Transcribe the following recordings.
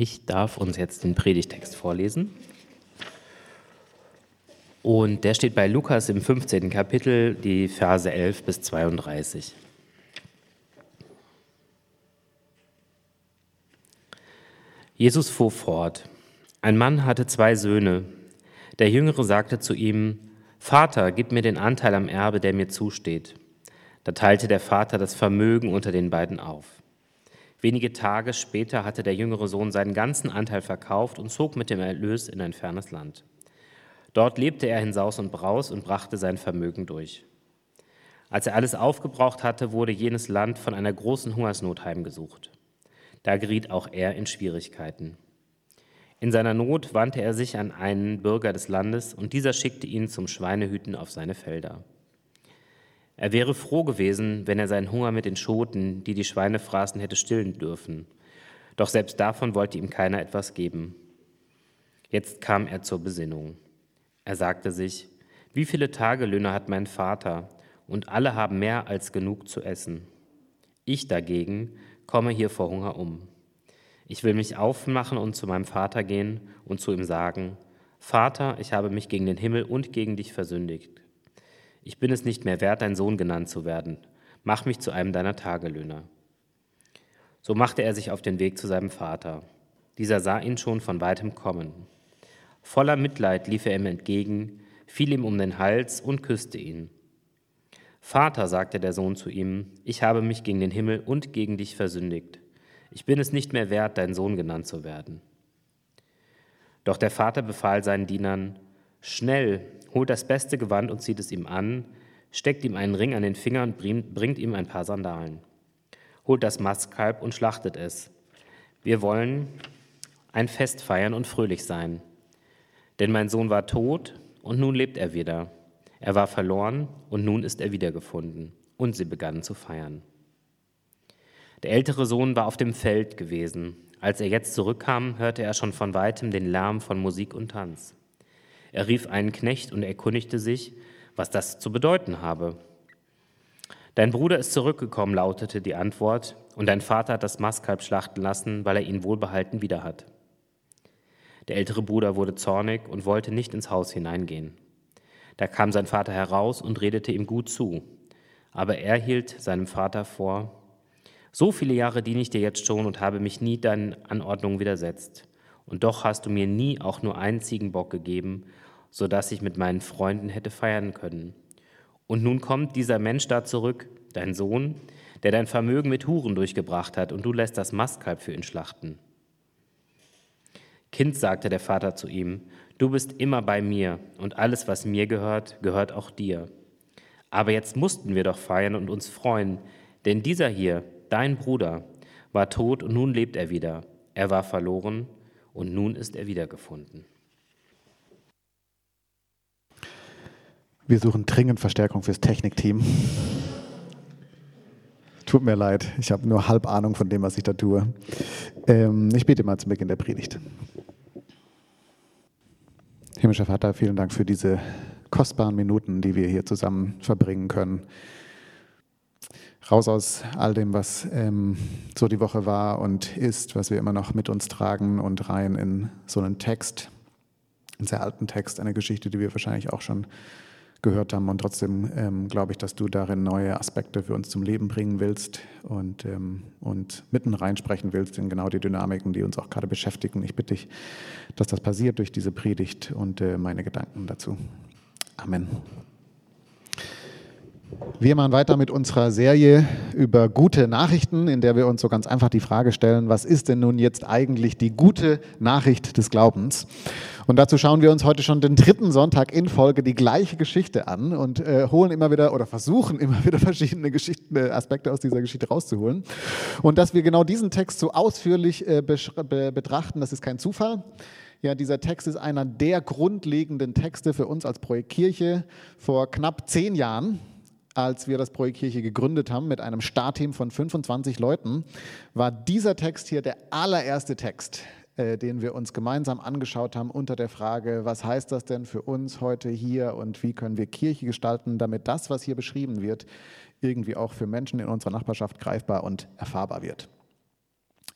Ich darf uns jetzt den Predigtext vorlesen. Und der steht bei Lukas im 15. Kapitel, die Verse 11 bis 32. Jesus fuhr fort. Ein Mann hatte zwei Söhne. Der Jüngere sagte zu ihm, Vater, gib mir den Anteil am Erbe, der mir zusteht. Da teilte der Vater das Vermögen unter den beiden auf. Wenige Tage später hatte der jüngere Sohn seinen ganzen Anteil verkauft und zog mit dem Erlös in ein fernes Land. Dort lebte er in Saus und Braus und brachte sein Vermögen durch. Als er alles aufgebraucht hatte, wurde jenes Land von einer großen Hungersnot heimgesucht. Da geriet auch er in Schwierigkeiten. In seiner Not wandte er sich an einen Bürger des Landes, und dieser schickte ihn zum Schweinehüten auf seine Felder. Er wäre froh gewesen, wenn er seinen Hunger mit den Schoten, die die Schweine fraßen, hätte stillen dürfen. Doch selbst davon wollte ihm keiner etwas geben. Jetzt kam er zur Besinnung. Er sagte sich, wie viele Tagelöhne hat mein Vater, und alle haben mehr als genug zu essen. Ich dagegen komme hier vor Hunger um. Ich will mich aufmachen und zu meinem Vater gehen und zu ihm sagen, Vater, ich habe mich gegen den Himmel und gegen dich versündigt. Ich bin es nicht mehr wert, dein Sohn genannt zu werden. Mach mich zu einem deiner Tagelöhner. So machte er sich auf den Weg zu seinem Vater. Dieser sah ihn schon von weitem kommen. Voller Mitleid lief er ihm entgegen, fiel ihm um den Hals und küsste ihn. Vater, sagte der Sohn zu ihm, ich habe mich gegen den Himmel und gegen dich versündigt. Ich bin es nicht mehr wert, dein Sohn genannt zu werden. Doch der Vater befahl seinen Dienern, Schnell, holt das beste Gewand und zieht es ihm an, steckt ihm einen Ring an den Finger und bringt ihm ein paar Sandalen. Holt das Mastkalb und schlachtet es. Wir wollen ein Fest feiern und fröhlich sein. Denn mein Sohn war tot und nun lebt er wieder. Er war verloren und nun ist er wiedergefunden. Und sie begannen zu feiern. Der ältere Sohn war auf dem Feld gewesen. Als er jetzt zurückkam, hörte er schon von weitem den Lärm von Musik und Tanz. Er rief einen Knecht und erkundigte sich, was das zu bedeuten habe. Dein Bruder ist zurückgekommen, lautete die Antwort, und dein Vater hat das Mastkalb schlachten lassen, weil er ihn wohlbehalten wieder hat. Der ältere Bruder wurde zornig und wollte nicht ins Haus hineingehen. Da kam sein Vater heraus und redete ihm gut zu. Aber er hielt seinem Vater vor, so viele Jahre diene ich dir jetzt schon und habe mich nie deinen Anordnungen widersetzt. Und doch hast du mir nie auch nur einen Ziegenbock gegeben, so dass ich mit meinen Freunden hätte feiern können. Und nun kommt dieser Mensch da zurück, dein Sohn, der dein Vermögen mit Huren durchgebracht hat, und du lässt das Mastkalb für ihn schlachten. Kind, sagte der Vater zu ihm, du bist immer bei mir, und alles, was mir gehört, gehört auch dir. Aber jetzt mussten wir doch feiern und uns freuen, denn dieser hier, dein Bruder, war tot und nun lebt er wieder. Er war verloren und nun ist er wiedergefunden. Wir suchen dringend Verstärkung fürs Technikteam. Tut mir leid, ich habe nur halb Ahnung von dem, was ich da tue. Ähm, ich bete mal zum Beginn der Predigt. Himmlischer Vater, vielen Dank für diese kostbaren Minuten, die wir hier zusammen verbringen können. Raus aus all dem, was ähm, so die Woche war und ist, was wir immer noch mit uns tragen und rein in so einen Text, einen sehr alten Text, eine Geschichte, die wir wahrscheinlich auch schon gehört haben. Und trotzdem ähm, glaube ich, dass du darin neue Aspekte für uns zum Leben bringen willst und, ähm, und mitten reinsprechen willst in genau die Dynamiken, die uns auch gerade beschäftigen. Ich bitte dich, dass das passiert durch diese Predigt und äh, meine Gedanken dazu. Amen. Wir machen weiter mit unserer Serie über gute Nachrichten, in der wir uns so ganz einfach die Frage stellen, was ist denn nun jetzt eigentlich die gute Nachricht des Glaubens? Und dazu schauen wir uns heute schon den dritten Sonntag in Folge die gleiche Geschichte an und äh, holen immer wieder oder versuchen immer wieder verschiedene Geschichten, äh, Aspekte aus dieser Geschichte rauszuholen. Und dass wir genau diesen Text so ausführlich äh, be betrachten, das ist kein Zufall. Ja, dieser Text ist einer der grundlegenden Texte für uns als Projekt Kirche vor knapp zehn Jahren als wir das Projekt Kirche gegründet haben mit einem Startteam von 25 Leuten, war dieser Text hier der allererste Text, äh, den wir uns gemeinsam angeschaut haben unter der Frage, was heißt das denn für uns heute hier und wie können wir Kirche gestalten, damit das, was hier beschrieben wird, irgendwie auch für Menschen in unserer Nachbarschaft greifbar und erfahrbar wird.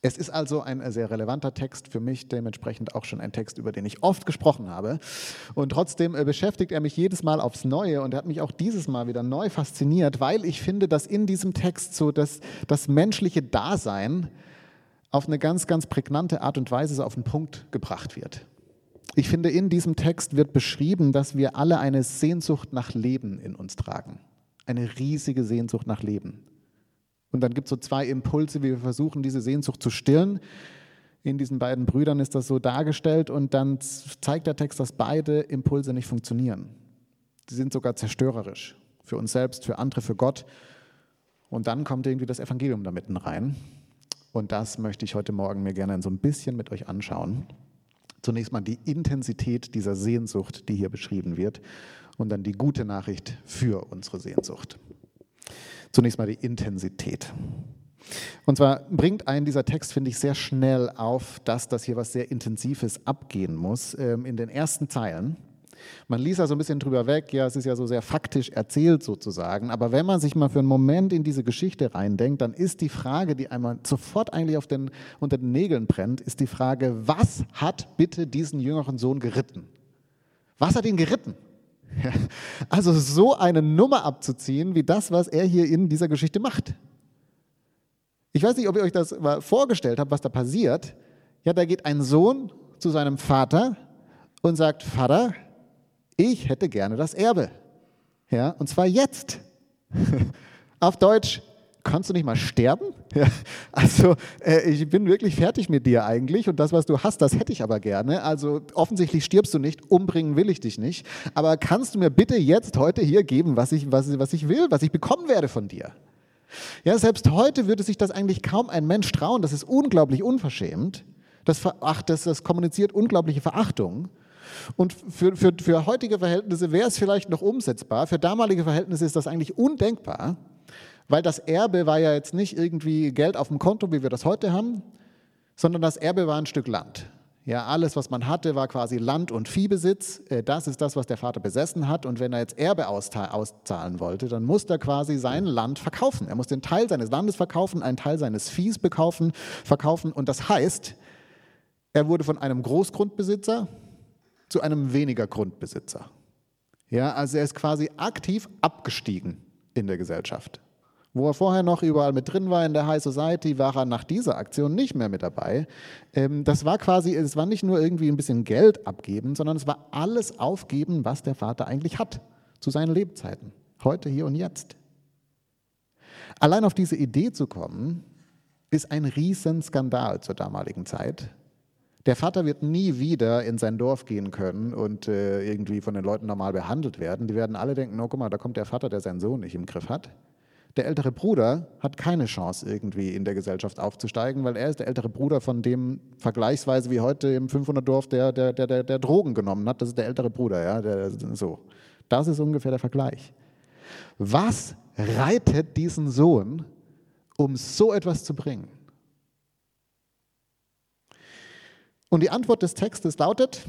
Es ist also ein sehr relevanter Text für mich, dementsprechend auch schon ein Text, über den ich oft gesprochen habe. Und trotzdem äh, beschäftigt er mich jedes Mal aufs Neue und er hat mich auch dieses Mal wieder neu fasziniert, weil ich finde, dass in diesem Text so das, das menschliche Dasein auf eine ganz, ganz prägnante Art und Weise so auf den Punkt gebracht wird. Ich finde, in diesem Text wird beschrieben, dass wir alle eine Sehnsucht nach Leben in uns tragen. Eine riesige Sehnsucht nach Leben. Und dann gibt es so zwei Impulse, wie wir versuchen, diese Sehnsucht zu stillen. In diesen beiden Brüdern ist das so dargestellt und dann zeigt der Text, dass beide Impulse nicht funktionieren. Sie sind sogar zerstörerisch für uns selbst, für andere, für Gott. Und dann kommt irgendwie das Evangelium da mitten rein. Und das möchte ich heute Morgen mir gerne so ein bisschen mit euch anschauen. Zunächst mal die Intensität dieser Sehnsucht, die hier beschrieben wird, und dann die gute Nachricht für unsere Sehnsucht. Zunächst mal die Intensität. Und zwar bringt einen dieser Text, finde ich, sehr schnell auf, dass das hier was sehr Intensives abgehen muss. Ähm, in den ersten Zeilen. Man liest da so ein bisschen drüber weg, ja, es ist ja so sehr faktisch erzählt sozusagen, aber wenn man sich mal für einen Moment in diese Geschichte reindenkt, dann ist die Frage, die einmal sofort eigentlich auf den, unter den Nägeln brennt, ist die Frage, was hat bitte diesen jüngeren Sohn geritten? Was hat ihn geritten? Also so eine Nummer abzuziehen, wie das, was er hier in dieser Geschichte macht. Ich weiß nicht, ob ihr euch das mal vorgestellt habt, was da passiert. Ja, da geht ein Sohn zu seinem Vater und sagt, Vater, ich hätte gerne das Erbe. Ja, und zwar jetzt. Auf Deutsch, kannst du nicht mal sterben? Ja, also äh, ich bin wirklich fertig mit dir eigentlich und das, was du hast, das hätte ich aber gerne. Also offensichtlich stirbst du nicht, umbringen will ich dich nicht. Aber kannst du mir bitte jetzt heute hier geben, was ich, was, was ich will, was ich bekommen werde von dir? Ja, selbst heute würde sich das eigentlich kaum ein Mensch trauen. Das ist unglaublich unverschämt. Das, veracht, das, das kommuniziert unglaubliche Verachtung. Und für, für, für heutige Verhältnisse wäre es vielleicht noch umsetzbar. Für damalige Verhältnisse ist das eigentlich undenkbar. Weil das Erbe war ja jetzt nicht irgendwie Geld auf dem Konto, wie wir das heute haben, sondern das Erbe war ein Stück Land. Ja, alles, was man hatte, war quasi Land- und Viehbesitz. Äh, das ist das, was der Vater besessen hat. Und wenn er jetzt Erbe auszahlen wollte, dann musste er quasi sein Land verkaufen. Er musste einen Teil seines Landes verkaufen, einen Teil seines Viehs bekaufen, verkaufen. Und das heißt, er wurde von einem Großgrundbesitzer zu einem weniger Grundbesitzer. Ja, also er ist quasi aktiv abgestiegen in der Gesellschaft. Wo er vorher noch überall mit drin war in der High Society, war er nach dieser Aktion nicht mehr mit dabei. Ähm, das war quasi, es war nicht nur irgendwie ein bisschen Geld abgeben, sondern es war alles aufgeben, was der Vater eigentlich hat zu seinen Lebzeiten. Heute, hier und jetzt. Allein auf diese Idee zu kommen, ist ein Riesenskandal zur damaligen Zeit. Der Vater wird nie wieder in sein Dorf gehen können und äh, irgendwie von den Leuten normal behandelt werden. Die werden alle denken, oh guck mal, da kommt der Vater, der seinen Sohn nicht im Griff hat. Der ältere Bruder hat keine Chance, irgendwie in der Gesellschaft aufzusteigen, weil er ist der ältere Bruder von dem vergleichsweise wie heute im 500-Dorf, der, der, der, der, Drogen genommen hat. Das ist der ältere Bruder, ja, der, so. Das ist ungefähr der Vergleich. Was reitet diesen Sohn, um so etwas zu bringen? Und die Antwort des Textes lautet,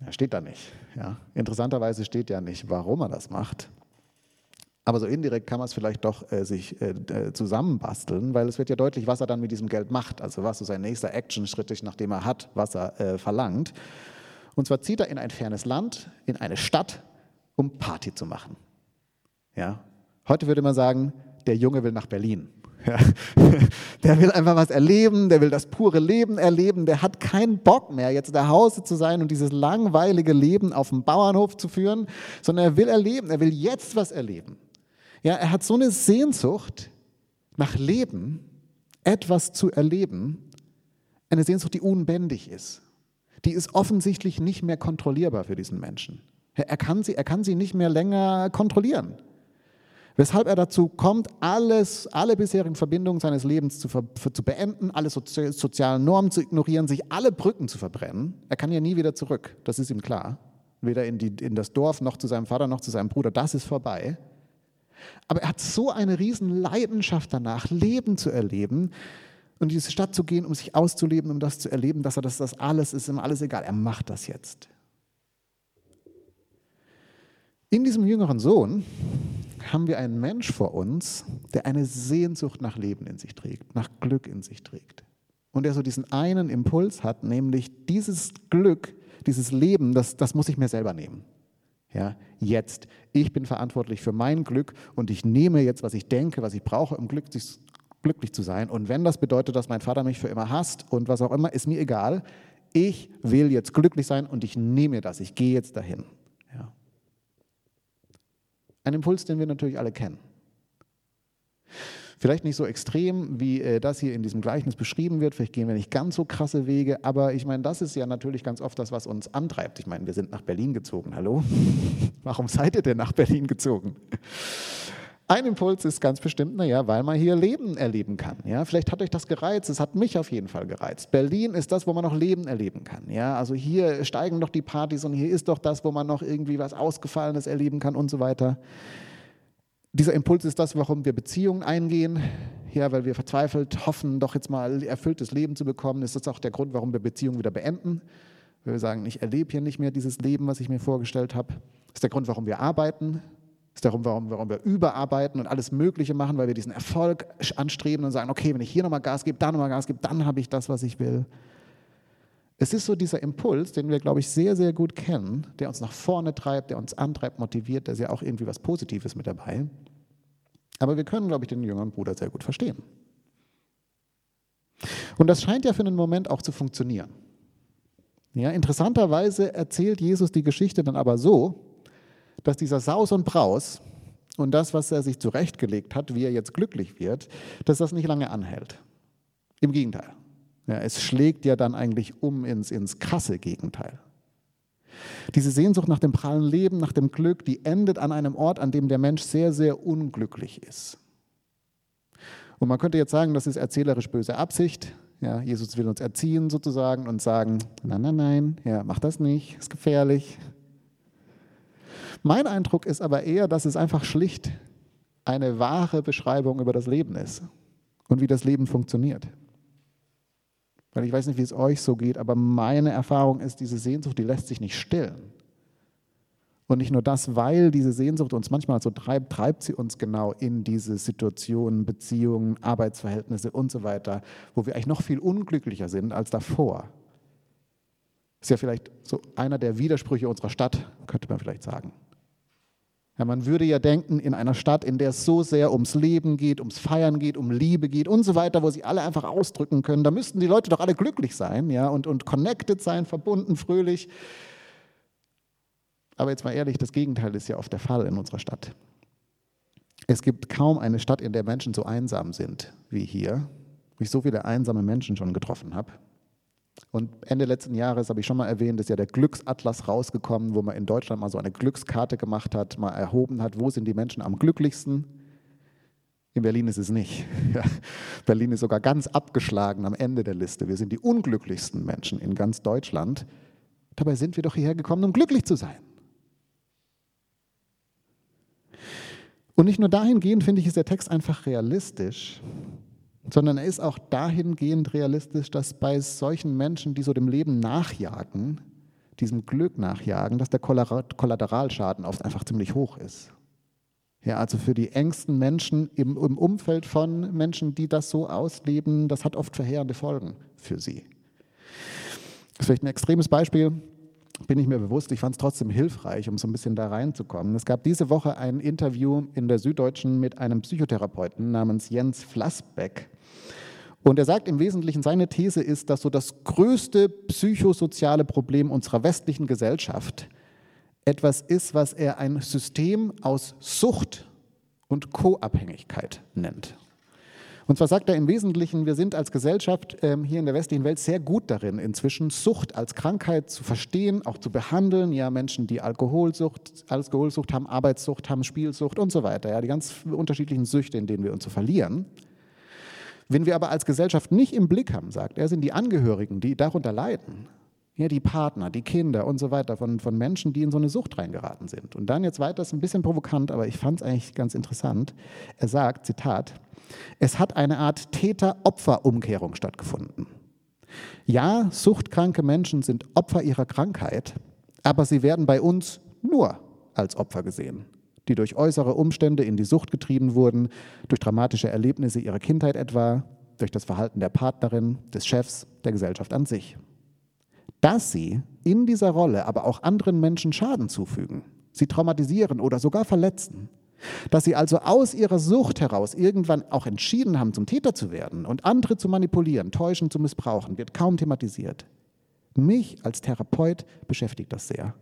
ja, steht da nicht. Ja. Interessanterweise steht ja nicht, warum er das macht. Aber so indirekt kann man es vielleicht doch äh, sich äh, äh, zusammenbasteln, weil es wird ja deutlich, was er dann mit diesem Geld macht. Also was ist sein nächster Action-Schritt ist, nachdem er hat, was er äh, verlangt. Und zwar zieht er in ein fernes Land, in eine Stadt, um Party zu machen. Ja? Heute würde man sagen, der Junge will nach Berlin. Ja. Der will einfach was erleben, der will das pure Leben erleben, der hat keinen Bock mehr, jetzt zu Hause zu sein und dieses langweilige Leben auf dem Bauernhof zu führen, sondern er will erleben, er will jetzt was erleben. Ja, er hat so eine Sehnsucht nach Leben, etwas zu erleben, eine Sehnsucht, die unbändig ist. Die ist offensichtlich nicht mehr kontrollierbar für diesen Menschen. Er kann sie, er kann sie nicht mehr länger kontrollieren. Weshalb er dazu kommt, alles, alle bisherigen Verbindungen seines Lebens zu, zu beenden, alle sozi sozialen Normen zu ignorieren, sich alle Brücken zu verbrennen. Er kann ja nie wieder zurück, das ist ihm klar. Weder in, die, in das Dorf noch zu seinem Vater noch zu seinem Bruder, das ist vorbei. Aber er hat so eine riesen Leidenschaft danach, Leben zu erleben und in diese Stadt zu gehen, um sich auszuleben, um das zu erleben, dass er das, das alles ist, ihm alles egal. Er macht das jetzt. In diesem jüngeren Sohn haben wir einen Mensch vor uns, der eine Sehnsucht nach Leben in sich trägt, nach Glück in sich trägt. Und der so diesen einen Impuls hat, nämlich dieses Glück, dieses Leben, das, das muss ich mir selber nehmen. Ja, jetzt. Ich bin verantwortlich für mein Glück und ich nehme jetzt, was ich denke, was ich brauche, um glücklich, glücklich zu sein. Und wenn das bedeutet, dass mein Vater mich für immer hasst und was auch immer, ist mir egal. Ich will jetzt glücklich sein und ich nehme das. Ich gehe jetzt dahin. Ja. Ein Impuls, den wir natürlich alle kennen. Vielleicht nicht so extrem, wie äh, das hier in diesem Gleichnis beschrieben wird. Vielleicht gehen wir nicht ganz so krasse Wege. Aber ich meine, das ist ja natürlich ganz oft das, was uns antreibt. Ich meine, wir sind nach Berlin gezogen. Hallo? Warum seid ihr denn nach Berlin gezogen? Ein Impuls ist ganz bestimmt, naja, weil man hier Leben erleben kann. Ja, vielleicht hat euch das gereizt, es hat mich auf jeden Fall gereizt. Berlin ist das, wo man noch Leben erleben kann. Ja, also hier steigen doch die Partys und hier ist doch das, wo man noch irgendwie was Ausgefallenes erleben kann und so weiter. Dieser Impuls ist das, warum wir Beziehungen eingehen. Ja, weil wir verzweifelt hoffen, doch jetzt mal erfülltes Leben zu bekommen. Ist das auch der Grund, warum wir Beziehungen wieder beenden? Weil wir sagen, ich erlebe hier nicht mehr dieses Leben, was ich mir vorgestellt habe. Ist der Grund, warum wir arbeiten. Ist der Grund, warum, warum wir überarbeiten und alles Mögliche machen, weil wir diesen Erfolg anstreben und sagen, okay, wenn ich hier nochmal Gas gebe, da nochmal Gas gebe, dann habe ich das, was ich will. Es ist so dieser Impuls, den wir, glaube ich, sehr, sehr gut kennen, der uns nach vorne treibt, der uns antreibt, motiviert, da ist ja auch irgendwie was Positives mit dabei. Aber wir können, glaube ich, den jüngeren Bruder sehr gut verstehen. Und das scheint ja für einen Moment auch zu funktionieren. Ja, interessanterweise erzählt Jesus die Geschichte dann aber so, dass dieser Saus und Braus und das, was er sich zurechtgelegt hat, wie er jetzt glücklich wird, dass das nicht lange anhält. Im Gegenteil. Ja, es schlägt ja dann eigentlich um ins, ins krasse Gegenteil. Diese Sehnsucht nach dem prallen Leben, nach dem Glück, die endet an einem Ort, an dem der Mensch sehr, sehr unglücklich ist. Und man könnte jetzt sagen, das ist erzählerisch böse Absicht. Ja, Jesus will uns erziehen sozusagen und sagen, nein, nein, nein, ja, mach das nicht, ist gefährlich. Mein Eindruck ist aber eher, dass es einfach schlicht eine wahre Beschreibung über das Leben ist und wie das Leben funktioniert. Weil ich weiß nicht, wie es euch so geht, aber meine Erfahrung ist, diese Sehnsucht, die lässt sich nicht stillen. Und nicht nur das, weil diese Sehnsucht uns manchmal so treibt, treibt sie uns genau in diese Situationen, Beziehungen, Arbeitsverhältnisse und so weiter, wo wir eigentlich noch viel unglücklicher sind als davor. Ist ja vielleicht so einer der Widersprüche unserer Stadt, könnte man vielleicht sagen. Ja, man würde ja denken, in einer Stadt, in der es so sehr ums Leben geht, ums Feiern geht, um Liebe geht und so weiter, wo sie alle einfach ausdrücken können, da müssten die Leute doch alle glücklich sein ja, und, und connected sein, verbunden, fröhlich. Aber jetzt mal ehrlich, das Gegenteil ist ja oft der Fall in unserer Stadt. Es gibt kaum eine Stadt, in der Menschen so einsam sind wie hier, wo ich so viele einsame Menschen schon getroffen habe. Und Ende letzten Jahres habe ich schon mal erwähnt, ist ja der Glücksatlas rausgekommen, wo man in Deutschland mal so eine Glückskarte gemacht hat, mal erhoben hat, wo sind die Menschen am glücklichsten. In Berlin ist es nicht. Berlin ist sogar ganz abgeschlagen am Ende der Liste. Wir sind die unglücklichsten Menschen in ganz Deutschland. Dabei sind wir doch hierher gekommen, um glücklich zu sein. Und nicht nur dahingehend finde ich, ist der Text einfach realistisch, sondern er ist auch dahingehend realistisch, dass bei solchen Menschen, die so dem Leben nachjagen, diesem Glück nachjagen, dass der Kollateralschaden oft einfach ziemlich hoch ist. Ja, also für die engsten Menschen im, im Umfeld von Menschen, die das so ausleben, das hat oft verheerende Folgen für sie. Das ist vielleicht ein extremes Beispiel, bin ich mir bewusst. Ich fand es trotzdem hilfreich, um so ein bisschen da reinzukommen. Es gab diese Woche ein Interview in der Süddeutschen mit einem Psychotherapeuten namens Jens Flassbeck. Und er sagt im Wesentlichen, seine These ist, dass so das größte psychosoziale Problem unserer westlichen Gesellschaft etwas ist, was er ein System aus Sucht und Co-Abhängigkeit nennt. Und zwar sagt er im Wesentlichen, wir sind als Gesellschaft ähm, hier in der westlichen Welt sehr gut darin, inzwischen Sucht als Krankheit zu verstehen, auch zu behandeln. Ja, Menschen, die Alkoholsucht, Alkoholsucht haben, Arbeitssucht haben, Spielsucht und so weiter. Ja, die ganz unterschiedlichen Süchte, in denen wir uns so verlieren. Wenn wir aber als Gesellschaft nicht im Blick haben, sagt er, sind die Angehörigen, die darunter leiden, ja, die Partner, die Kinder und so weiter von, von Menschen, die in so eine Sucht reingeraten sind. Und dann jetzt weiter, ist ein bisschen provokant, aber ich fand es eigentlich ganz interessant. Er sagt, Zitat, es hat eine Art Täter-Opfer-Umkehrung stattgefunden. Ja, suchtkranke Menschen sind Opfer ihrer Krankheit, aber sie werden bei uns nur als Opfer gesehen. Die durch äußere Umstände in die Sucht getrieben wurden, durch dramatische Erlebnisse ihrer Kindheit etwa, durch das Verhalten der Partnerin, des Chefs, der Gesellschaft an sich. Dass sie in dieser Rolle aber auch anderen Menschen Schaden zufügen, sie traumatisieren oder sogar verletzen, dass sie also aus ihrer Sucht heraus irgendwann auch entschieden haben, zum Täter zu werden und andere zu manipulieren, täuschen, zu missbrauchen, wird kaum thematisiert. Mich als Therapeut beschäftigt das sehr.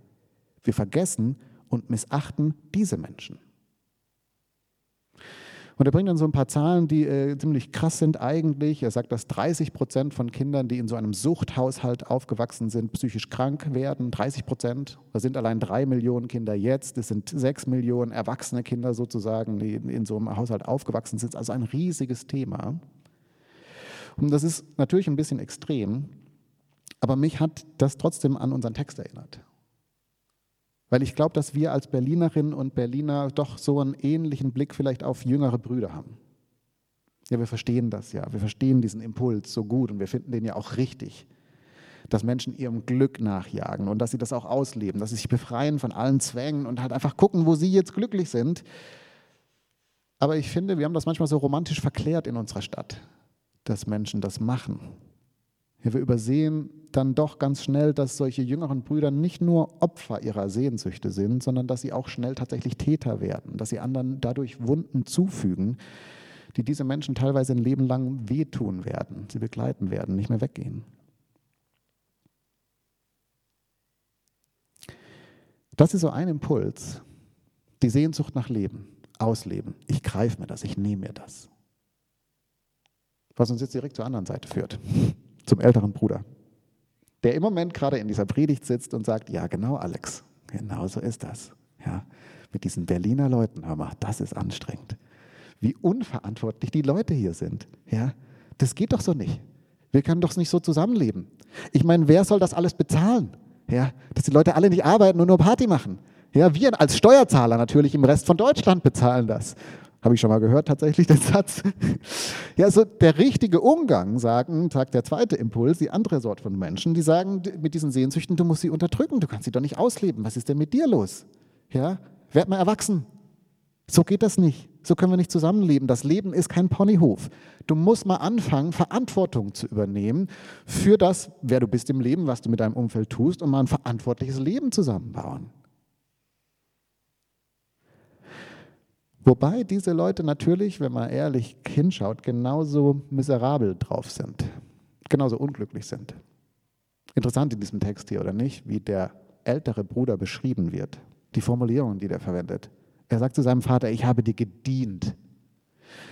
Wir vergessen und missachten diese Menschen. Und er bringt dann so ein paar Zahlen, die äh, ziemlich krass sind eigentlich. Er sagt, dass 30 Prozent von Kindern, die in so einem Suchthaushalt aufgewachsen sind, psychisch krank werden. 30 Prozent. Da sind allein drei Millionen Kinder jetzt. Es sind sechs Millionen erwachsene Kinder sozusagen, die in, in so einem Haushalt aufgewachsen sind. Also ein riesiges Thema. Und das ist natürlich ein bisschen extrem, aber mich hat das trotzdem an unseren Text erinnert. Weil ich glaube, dass wir als Berlinerinnen und Berliner doch so einen ähnlichen Blick vielleicht auf jüngere Brüder haben. Ja, wir verstehen das ja. Wir verstehen diesen Impuls so gut und wir finden den ja auch richtig, dass Menschen ihrem Glück nachjagen und dass sie das auch ausleben, dass sie sich befreien von allen Zwängen und halt einfach gucken, wo sie jetzt glücklich sind. Aber ich finde, wir haben das manchmal so romantisch verklärt in unserer Stadt, dass Menschen das machen. Ja, wir übersehen dann doch ganz schnell, dass solche jüngeren Brüder nicht nur Opfer ihrer Sehnsüchte sind, sondern dass sie auch schnell tatsächlich Täter werden, dass sie anderen dadurch Wunden zufügen, die diese Menschen teilweise ein Leben lang wehtun werden, sie begleiten werden, nicht mehr weggehen. Das ist so ein Impuls, die Sehnsucht nach Leben, Ausleben. Ich greife mir das, ich nehme mir das. Was uns jetzt direkt zur anderen Seite führt zum älteren Bruder, der im Moment gerade in dieser Predigt sitzt und sagt, ja genau Alex, genau so ist das. Ja, mit diesen Berliner Leuten, hör mal, das ist anstrengend. Wie unverantwortlich die Leute hier sind. Ja, das geht doch so nicht. Wir können doch nicht so zusammenleben. Ich meine, wer soll das alles bezahlen? Ja, dass die Leute alle nicht arbeiten und nur Party machen. Ja, wir als Steuerzahler natürlich im Rest von Deutschland bezahlen das. Habe ich schon mal gehört, tatsächlich den Satz. Ja, so der richtige Umgang, sagen, sagt der zweite Impuls, die andere Sorte von Menschen, die sagen mit diesen Sehnsüchten, du musst sie unterdrücken, du kannst sie doch nicht ausleben. Was ist denn mit dir los? Ja, werd mal erwachsen. So geht das nicht. So können wir nicht zusammenleben. Das Leben ist kein Ponyhof. Du musst mal anfangen, Verantwortung zu übernehmen für das, wer du bist im Leben, was du mit deinem Umfeld tust und mal ein verantwortliches Leben zusammenbauen. Wobei diese Leute natürlich, wenn man ehrlich hinschaut, genauso miserabel drauf sind, genauso unglücklich sind. Interessant in diesem Text hier, oder nicht, wie der ältere Bruder beschrieben wird, die Formulierungen, die der verwendet. Er sagt zu seinem Vater, ich habe dir gedient.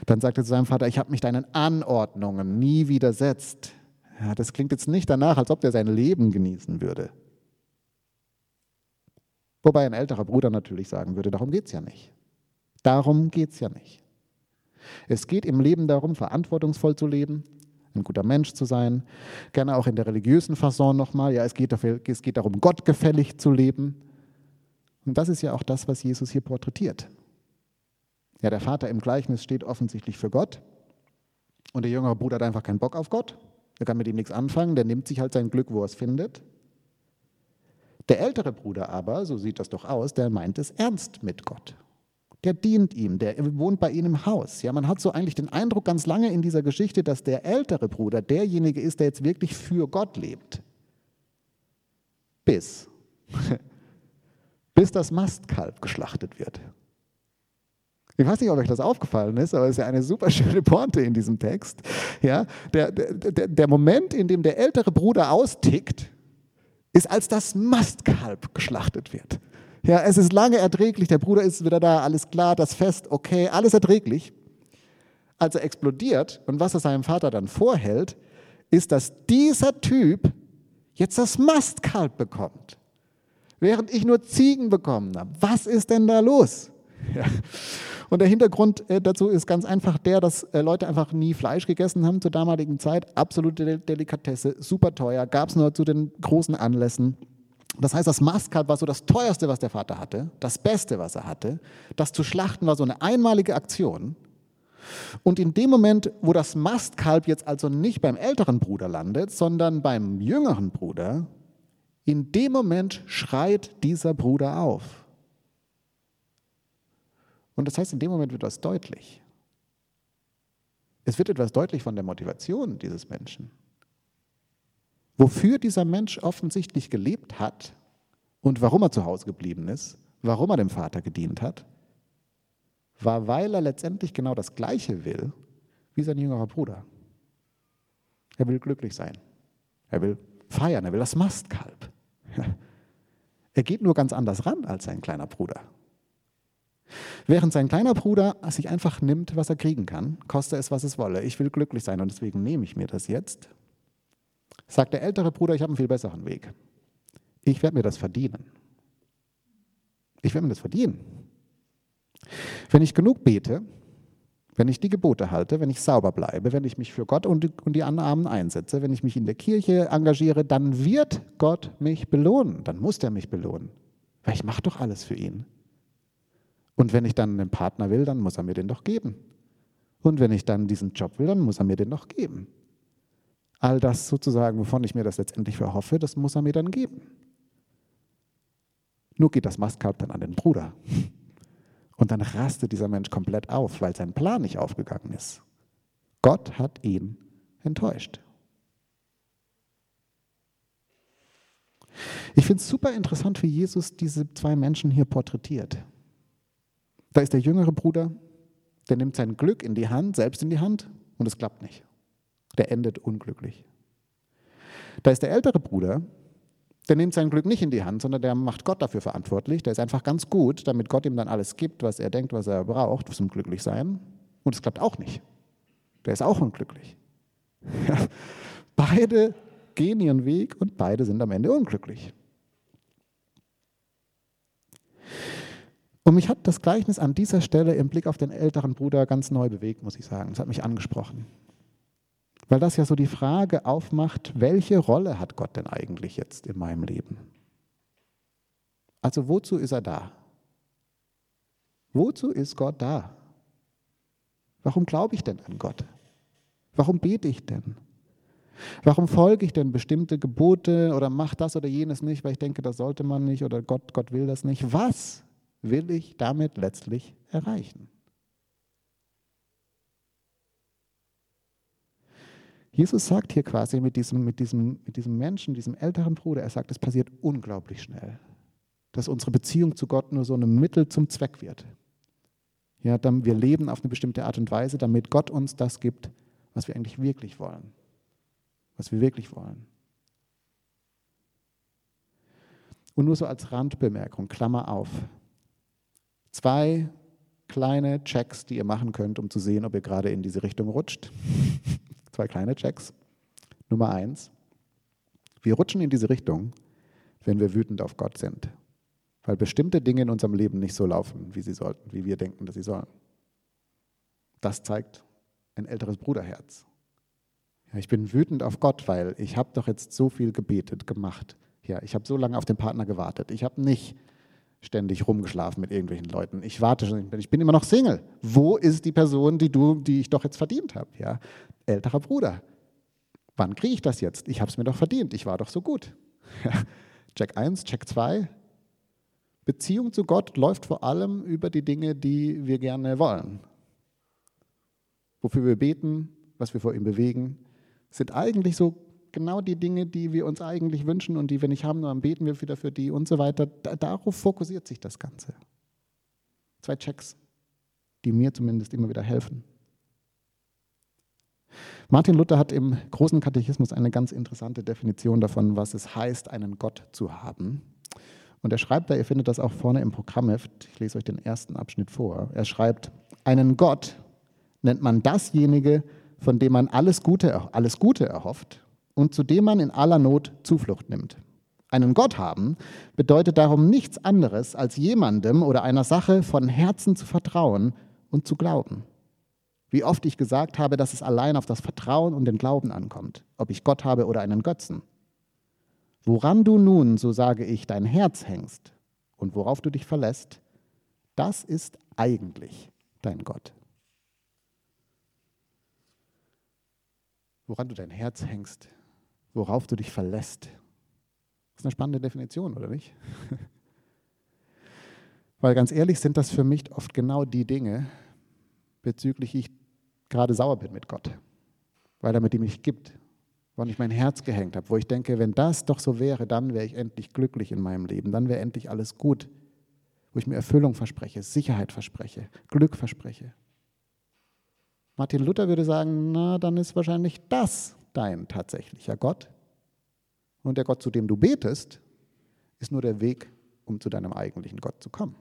Dann sagt er zu seinem Vater, ich habe mich deinen Anordnungen nie widersetzt. Ja, das klingt jetzt nicht danach, als ob der sein Leben genießen würde. Wobei ein älterer Bruder natürlich sagen würde, darum geht es ja nicht. Darum geht es ja nicht. Es geht im Leben darum, verantwortungsvoll zu leben, ein guter Mensch zu sein, gerne auch in der religiösen Fasson nochmal. Ja, es geht, dafür, es geht darum, gottgefällig zu leben. Und das ist ja auch das, was Jesus hier porträtiert. Ja, der Vater im Gleichnis steht offensichtlich für Gott und der jüngere Bruder hat einfach keinen Bock auf Gott. Er kann mit ihm nichts anfangen, der nimmt sich halt sein Glück, wo er es findet. Der ältere Bruder aber, so sieht das doch aus, der meint es ernst mit Gott der dient ihm, der wohnt bei ihm im Haus. Ja, man hat so eigentlich den Eindruck ganz lange in dieser Geschichte, dass der ältere Bruder derjenige ist, der jetzt wirklich für Gott lebt. Bis. Bis das Mastkalb geschlachtet wird. Ich weiß nicht, ob euch das aufgefallen ist, aber es ist ja eine super schöne Pointe in diesem Text. Ja, der, der, der Moment, in dem der ältere Bruder austickt, ist, als das Mastkalb geschlachtet wird. Ja, es ist lange erträglich, der Bruder ist wieder da, alles klar, das Fest, okay, alles erträglich. Als er explodiert und was er seinem Vater dann vorhält, ist, dass dieser Typ jetzt das Mastkalb bekommt, während ich nur Ziegen bekommen habe. Was ist denn da los? Ja. Und der Hintergrund äh, dazu ist ganz einfach der, dass äh, Leute einfach nie Fleisch gegessen haben zur damaligen Zeit. Absolute Delikatesse, super teuer, gab es nur zu den großen Anlässen. Das heißt, das Mastkalb war so das teuerste, was der Vater hatte, das Beste, was er hatte. Das zu schlachten war so eine einmalige Aktion. Und in dem Moment, wo das Mastkalb jetzt also nicht beim älteren Bruder landet, sondern beim jüngeren Bruder, in dem Moment schreit dieser Bruder auf. Und das heißt, in dem Moment wird was deutlich. Es wird etwas deutlich von der Motivation dieses Menschen. Wofür dieser Mensch offensichtlich gelebt hat und warum er zu Hause geblieben ist, warum er dem Vater gedient hat, war, weil er letztendlich genau das Gleiche will wie sein jüngerer Bruder. Er will glücklich sein. Er will feiern. Er will das Mastkalb. Er geht nur ganz anders ran als sein kleiner Bruder. Während sein kleiner Bruder sich einfach nimmt, was er kriegen kann, koste es, was es wolle. Ich will glücklich sein und deswegen nehme ich mir das jetzt. Sagt der ältere Bruder, ich habe einen viel besseren Weg. Ich werde mir das verdienen. Ich werde mir das verdienen. Wenn ich genug bete, wenn ich die Gebote halte, wenn ich sauber bleibe, wenn ich mich für Gott und die, die Armen einsetze, wenn ich mich in der Kirche engagiere, dann wird Gott mich belohnen. Dann muss er mich belohnen. Weil ich mache doch alles für ihn. Und wenn ich dann einen Partner will, dann muss er mir den doch geben. Und wenn ich dann diesen Job will, dann muss er mir den doch geben. All das sozusagen, wovon ich mir das letztendlich verhoffe, das muss er mir dann geben. Nur geht das Mastkalb dann an den Bruder. Und dann rastet dieser Mensch komplett auf, weil sein Plan nicht aufgegangen ist. Gott hat ihn enttäuscht. Ich finde es super interessant, wie Jesus diese zwei Menschen hier porträtiert. Da ist der jüngere Bruder, der nimmt sein Glück in die Hand, selbst in die Hand, und es klappt nicht. Der endet unglücklich. Da ist der ältere Bruder, der nimmt sein Glück nicht in die Hand, sondern der macht Gott dafür verantwortlich. Der ist einfach ganz gut, damit Gott ihm dann alles gibt, was er denkt, was er braucht zum Glücklichsein. Und es klappt auch nicht. Der ist auch unglücklich. beide gehen ihren Weg und beide sind am Ende unglücklich. Und mich hat das Gleichnis an dieser Stelle im Blick auf den älteren Bruder ganz neu bewegt, muss ich sagen. Es hat mich angesprochen. Weil das ja so die Frage aufmacht, welche Rolle hat Gott denn eigentlich jetzt in meinem Leben? Also wozu ist er da? Wozu ist Gott da? Warum glaube ich denn an Gott? Warum bete ich denn? Warum folge ich denn bestimmte Gebote oder mache das oder jenes nicht, weil ich denke, das sollte man nicht oder Gott, Gott will das nicht? Was will ich damit letztlich erreichen? Jesus sagt hier quasi mit diesem, mit, diesem, mit diesem Menschen, diesem älteren Bruder, er sagt, es passiert unglaublich schnell, dass unsere Beziehung zu Gott nur so ein Mittel zum Zweck wird. Ja, dann, wir leben auf eine bestimmte Art und Weise, damit Gott uns das gibt, was wir eigentlich wirklich wollen. Was wir wirklich wollen. Und nur so als Randbemerkung, Klammer auf. Zwei kleine Checks, die ihr machen könnt, um zu sehen, ob ihr gerade in diese Richtung rutscht. Zwei kleine Checks. Nummer eins, wir rutschen in diese Richtung, wenn wir wütend auf Gott sind, weil bestimmte Dinge in unserem Leben nicht so laufen, wie sie sollten, wie wir denken, dass sie sollen. Das zeigt ein älteres Bruderherz. Ja, ich bin wütend auf Gott, weil ich habe doch jetzt so viel gebetet, gemacht. Ja, ich habe so lange auf den Partner gewartet. Ich habe nicht ständig rumgeschlafen mit irgendwelchen Leuten. Ich warte schon, ich bin immer noch Single. Wo ist die Person, die du, die ich doch jetzt verdient habe? Ja, älterer Bruder. Wann kriege ich das jetzt? Ich habe es mir doch verdient. Ich war doch so gut. Check 1, Check 2. Beziehung zu Gott läuft vor allem über die Dinge, die wir gerne wollen. Wofür wir beten, was wir vor ihm bewegen, sind eigentlich so genau die Dinge, die wir uns eigentlich wünschen und die wir nicht haben, dann beten wir wieder für die und so weiter. darauf fokussiert sich das Ganze. Zwei Checks, die mir zumindest immer wieder helfen. Martin Luther hat im großen Katechismus eine ganz interessante Definition davon, was es heißt, einen Gott zu haben. Und er schreibt da, ihr findet das auch vorne im Programmheft, ich lese euch den ersten Abschnitt vor. Er schreibt, einen Gott nennt man dasjenige, von dem man alles Gute, alles Gute erhofft und zu dem man in aller Not Zuflucht nimmt. Einen Gott haben bedeutet darum nichts anderes, als jemandem oder einer Sache von Herzen zu vertrauen und zu glauben. Wie oft ich gesagt habe, dass es allein auf das Vertrauen und den Glauben ankommt, ob ich Gott habe oder einen Götzen. Woran du nun, so sage ich, dein Herz hängst und worauf du dich verlässt, das ist eigentlich dein Gott. Woran du dein Herz hängst, worauf du dich verlässt. Das ist eine spannende Definition, oder nicht? Weil ganz ehrlich sind das für mich oft genau die Dinge, bezüglich ich gerade sauer bin mit Gott, weil er mit ihm mich gibt, woran ich mein Herz gehängt habe, wo ich denke, wenn das doch so wäre, dann wäre ich endlich glücklich in meinem Leben, dann wäre endlich alles gut, wo ich mir Erfüllung verspreche, Sicherheit verspreche, Glück verspreche. Martin Luther würde sagen, na, dann ist wahrscheinlich das dein tatsächlicher Gott. Und der Gott, zu dem du betest, ist nur der Weg, um zu deinem eigentlichen Gott zu kommen.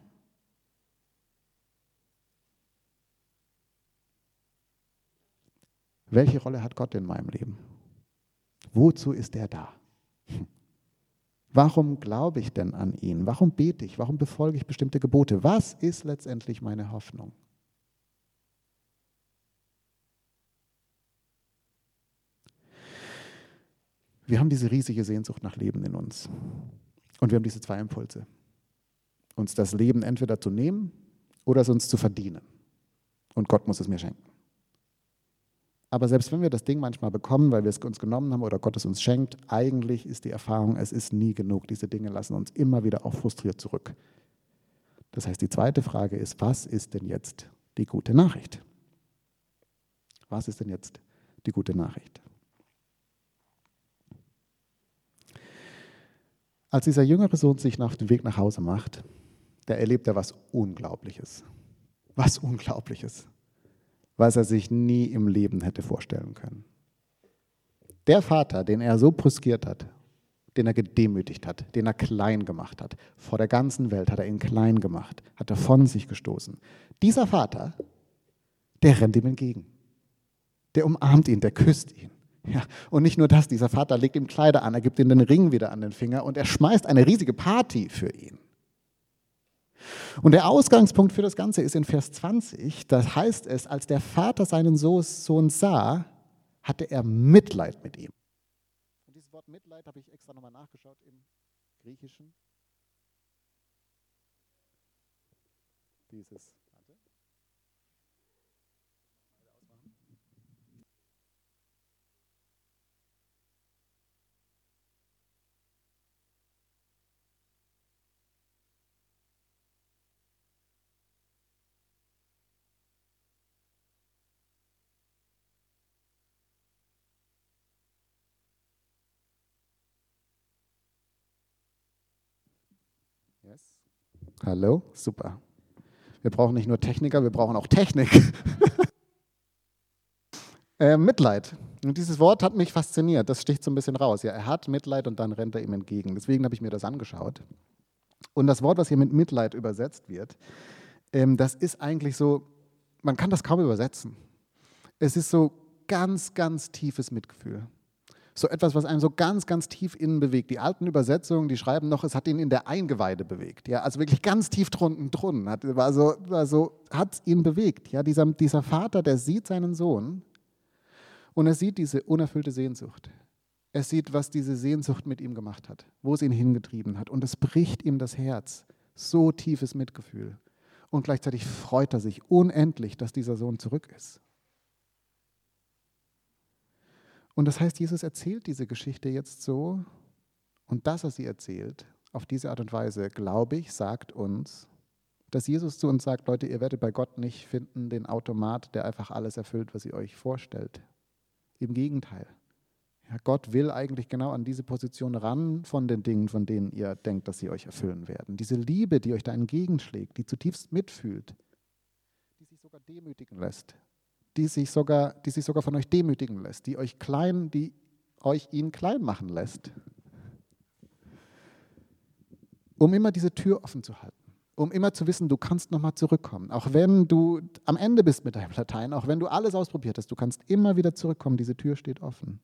Welche Rolle hat Gott in meinem Leben? Wozu ist er da? Warum glaube ich denn an ihn? Warum bete ich? Warum befolge ich bestimmte Gebote? Was ist letztendlich meine Hoffnung? Wir haben diese riesige Sehnsucht nach Leben in uns. Und wir haben diese zwei Impulse. Uns das Leben entweder zu nehmen oder es uns zu verdienen. Und Gott muss es mir schenken. Aber selbst wenn wir das Ding manchmal bekommen, weil wir es uns genommen haben oder Gott es uns schenkt, eigentlich ist die Erfahrung, es ist nie genug. Diese Dinge lassen uns immer wieder auch frustriert zurück. Das heißt, die zweite Frage ist, was ist denn jetzt die gute Nachricht? Was ist denn jetzt die gute Nachricht? Als dieser jüngere Sohn sich auf den Weg nach Hause macht, da erlebt er was Unglaubliches. Was Unglaubliches was er sich nie im Leben hätte vorstellen können. Der Vater, den er so brüskiert hat, den er gedemütigt hat, den er klein gemacht hat, vor der ganzen Welt hat er ihn klein gemacht, hat er von sich gestoßen. Dieser Vater, der rennt ihm entgegen. Der umarmt ihn, der küsst ihn. Ja, und nicht nur das, dieser Vater legt ihm Kleider an, er gibt ihm den Ring wieder an den Finger und er schmeißt eine riesige Party für ihn. Und der Ausgangspunkt für das Ganze ist in Vers 20. Da heißt es, als der Vater seinen Sohn sah, hatte er Mitleid mit ihm. Und dieses Wort Mitleid habe ich extra nochmal nachgeschaut im Griechischen. Dieses Yes. Hallo? Super. Wir brauchen nicht nur Techniker, wir brauchen auch Technik. äh, Mitleid. Und dieses Wort hat mich fasziniert. Das sticht so ein bisschen raus. Ja, er hat Mitleid und dann rennt er ihm entgegen. Deswegen habe ich mir das angeschaut. Und das Wort, was hier mit Mitleid übersetzt wird, ähm, das ist eigentlich so, man kann das kaum übersetzen. Es ist so ganz, ganz tiefes Mitgefühl so etwas, was einem so ganz, ganz tief innen bewegt. Die alten Übersetzungen, die schreiben noch, es hat ihn in der Eingeweide bewegt. Ja, also wirklich ganz tief drunten drunten. Hat, war so, so, ihn bewegt. Ja, dieser, dieser Vater, der sieht seinen Sohn und er sieht diese unerfüllte Sehnsucht. Er sieht, was diese Sehnsucht mit ihm gemacht hat, wo es ihn hingetrieben hat. Und es bricht ihm das Herz. So tiefes Mitgefühl. Und gleichzeitig freut er sich unendlich, dass dieser Sohn zurück ist. Und das heißt, Jesus erzählt diese Geschichte jetzt so und dass er sie erzählt, auf diese Art und Weise, glaube ich, sagt uns, dass Jesus zu uns sagt, Leute, ihr werdet bei Gott nicht finden den Automat, der einfach alles erfüllt, was ihr euch vorstellt. Im Gegenteil. Ja, Gott will eigentlich genau an diese Position ran von den Dingen, von denen ihr denkt, dass sie euch erfüllen werden. Diese Liebe, die euch da entgegenschlägt, die zutiefst mitfühlt, die sich sogar demütigen lässt, die sich sogar, die sich sogar von euch demütigen lässt, die euch klein, die euch ihn klein machen lässt. Um immer diese Tür offen zu halten, um immer zu wissen, du kannst nochmal zurückkommen. Auch wenn du am Ende bist mit deinem Latein, auch wenn du alles ausprobiert hast, du kannst immer wieder zurückkommen, diese Tür steht offen.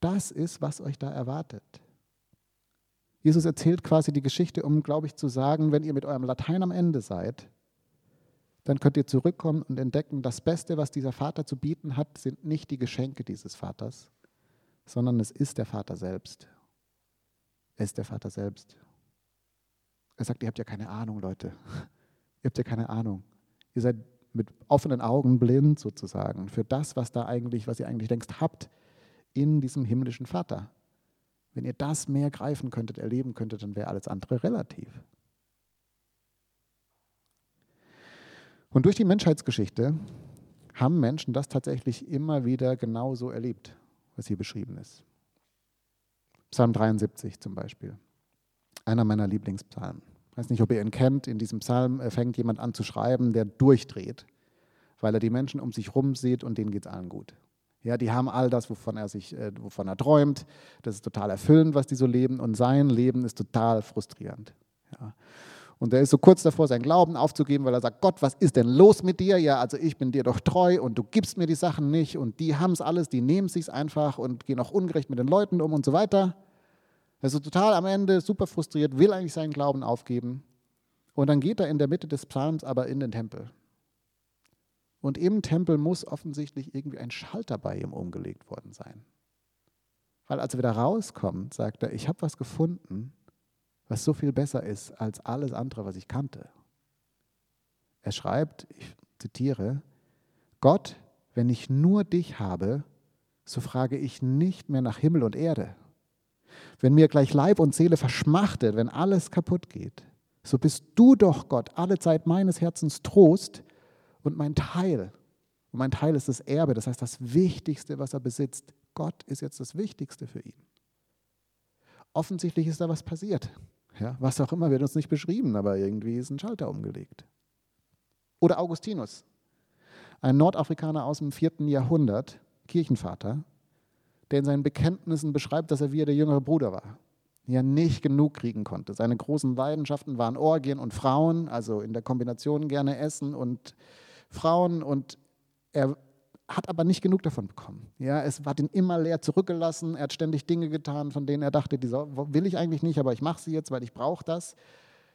Das ist, was euch da erwartet. Jesus erzählt quasi die Geschichte, um, glaube ich, zu sagen, wenn ihr mit eurem Latein am Ende seid, dann könnt ihr zurückkommen und entdecken, das Beste, was dieser Vater zu bieten hat, sind nicht die Geschenke dieses Vaters, sondern es ist der Vater selbst. Er ist der Vater selbst. Er sagt, ihr habt ja keine Ahnung, Leute. ihr habt ja keine Ahnung. Ihr seid mit offenen Augen blind sozusagen für das, was da eigentlich, was ihr eigentlich denkst, habt in diesem himmlischen Vater. Wenn ihr das mehr greifen könntet, erleben könntet, dann wäre alles andere relativ. Und durch die Menschheitsgeschichte haben Menschen das tatsächlich immer wieder genauso erlebt, was hier beschrieben ist. Psalm 73 zum Beispiel, einer meiner Lieblingspsalmen. Ich weiß nicht, ob ihr ihn kennt. In diesem Psalm äh, fängt jemand an zu schreiben, der durchdreht, weil er die Menschen um sich herum sieht und denen geht es allen gut. Ja, die haben all das, wovon er sich, äh, wovon er träumt. Das ist total erfüllend, was die so leben. Und sein Leben ist total frustrierend. Ja. Und er ist so kurz davor, seinen Glauben aufzugeben, weil er sagt, Gott, was ist denn los mit dir? Ja, also ich bin dir doch treu und du gibst mir die Sachen nicht und die haben es alles, die nehmen es sich einfach und gehen auch ungerecht mit den Leuten um und so weiter. Er ist so total am Ende, super frustriert, will eigentlich seinen Glauben aufgeben. Und dann geht er in der Mitte des Psalms aber in den Tempel. Und im Tempel muss offensichtlich irgendwie ein Schalter bei ihm umgelegt worden sein. Weil als er wieder rauskommt, sagt er, ich habe was gefunden, was so viel besser ist als alles andere, was ich kannte. Er schreibt, ich zitiere, Gott, wenn ich nur dich habe, so frage ich nicht mehr nach Himmel und Erde. Wenn mir gleich Leib und Seele verschmachtet, wenn alles kaputt geht, so bist du doch Gott alle Zeit meines Herzens Trost und mein Teil. Und mein Teil ist das Erbe, das heißt das Wichtigste, was er besitzt. Gott ist jetzt das Wichtigste für ihn. Offensichtlich ist da was passiert. Ja, was auch immer wird uns nicht beschrieben, aber irgendwie ist ein Schalter umgelegt. Oder Augustinus, ein Nordafrikaner aus dem vierten Jahrhundert, Kirchenvater, der in seinen Bekenntnissen beschreibt, dass er wie der jüngere Bruder war, ja nicht genug kriegen konnte. Seine großen Leidenschaften waren Orgien und Frauen, also in der Kombination gerne Essen und Frauen und er hat aber nicht genug davon bekommen. Ja, es hat ihn immer leer zurückgelassen. Er hat ständig Dinge getan, von denen er dachte, die will ich eigentlich nicht, aber ich mache sie jetzt, weil ich brauche das.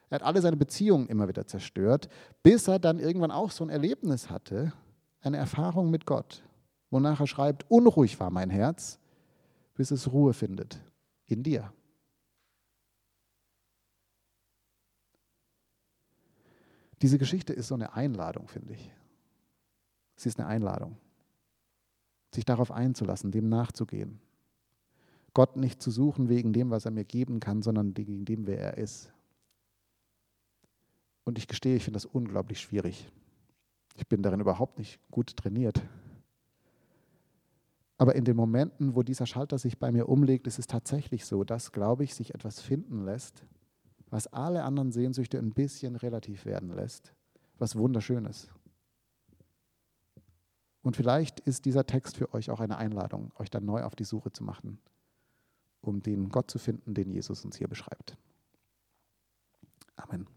Er hat alle seine Beziehungen immer wieder zerstört, bis er dann irgendwann auch so ein Erlebnis hatte, eine Erfahrung mit Gott, wonach er schreibt, unruhig war mein Herz, bis es Ruhe findet in dir. Diese Geschichte ist so eine Einladung, finde ich. Sie ist eine Einladung sich darauf einzulassen, dem nachzugehen. Gott nicht zu suchen wegen dem, was er mir geben kann, sondern wegen dem, wer er ist. Und ich gestehe, ich finde das unglaublich schwierig. Ich bin darin überhaupt nicht gut trainiert. Aber in den Momenten, wo dieser Schalter sich bei mir umlegt, ist es tatsächlich so, dass, glaube ich, sich etwas finden lässt, was alle anderen Sehnsüchte ein bisschen relativ werden lässt, was wunderschön ist. Und vielleicht ist dieser Text für euch auch eine Einladung, euch dann neu auf die Suche zu machen, um den Gott zu finden, den Jesus uns hier beschreibt. Amen.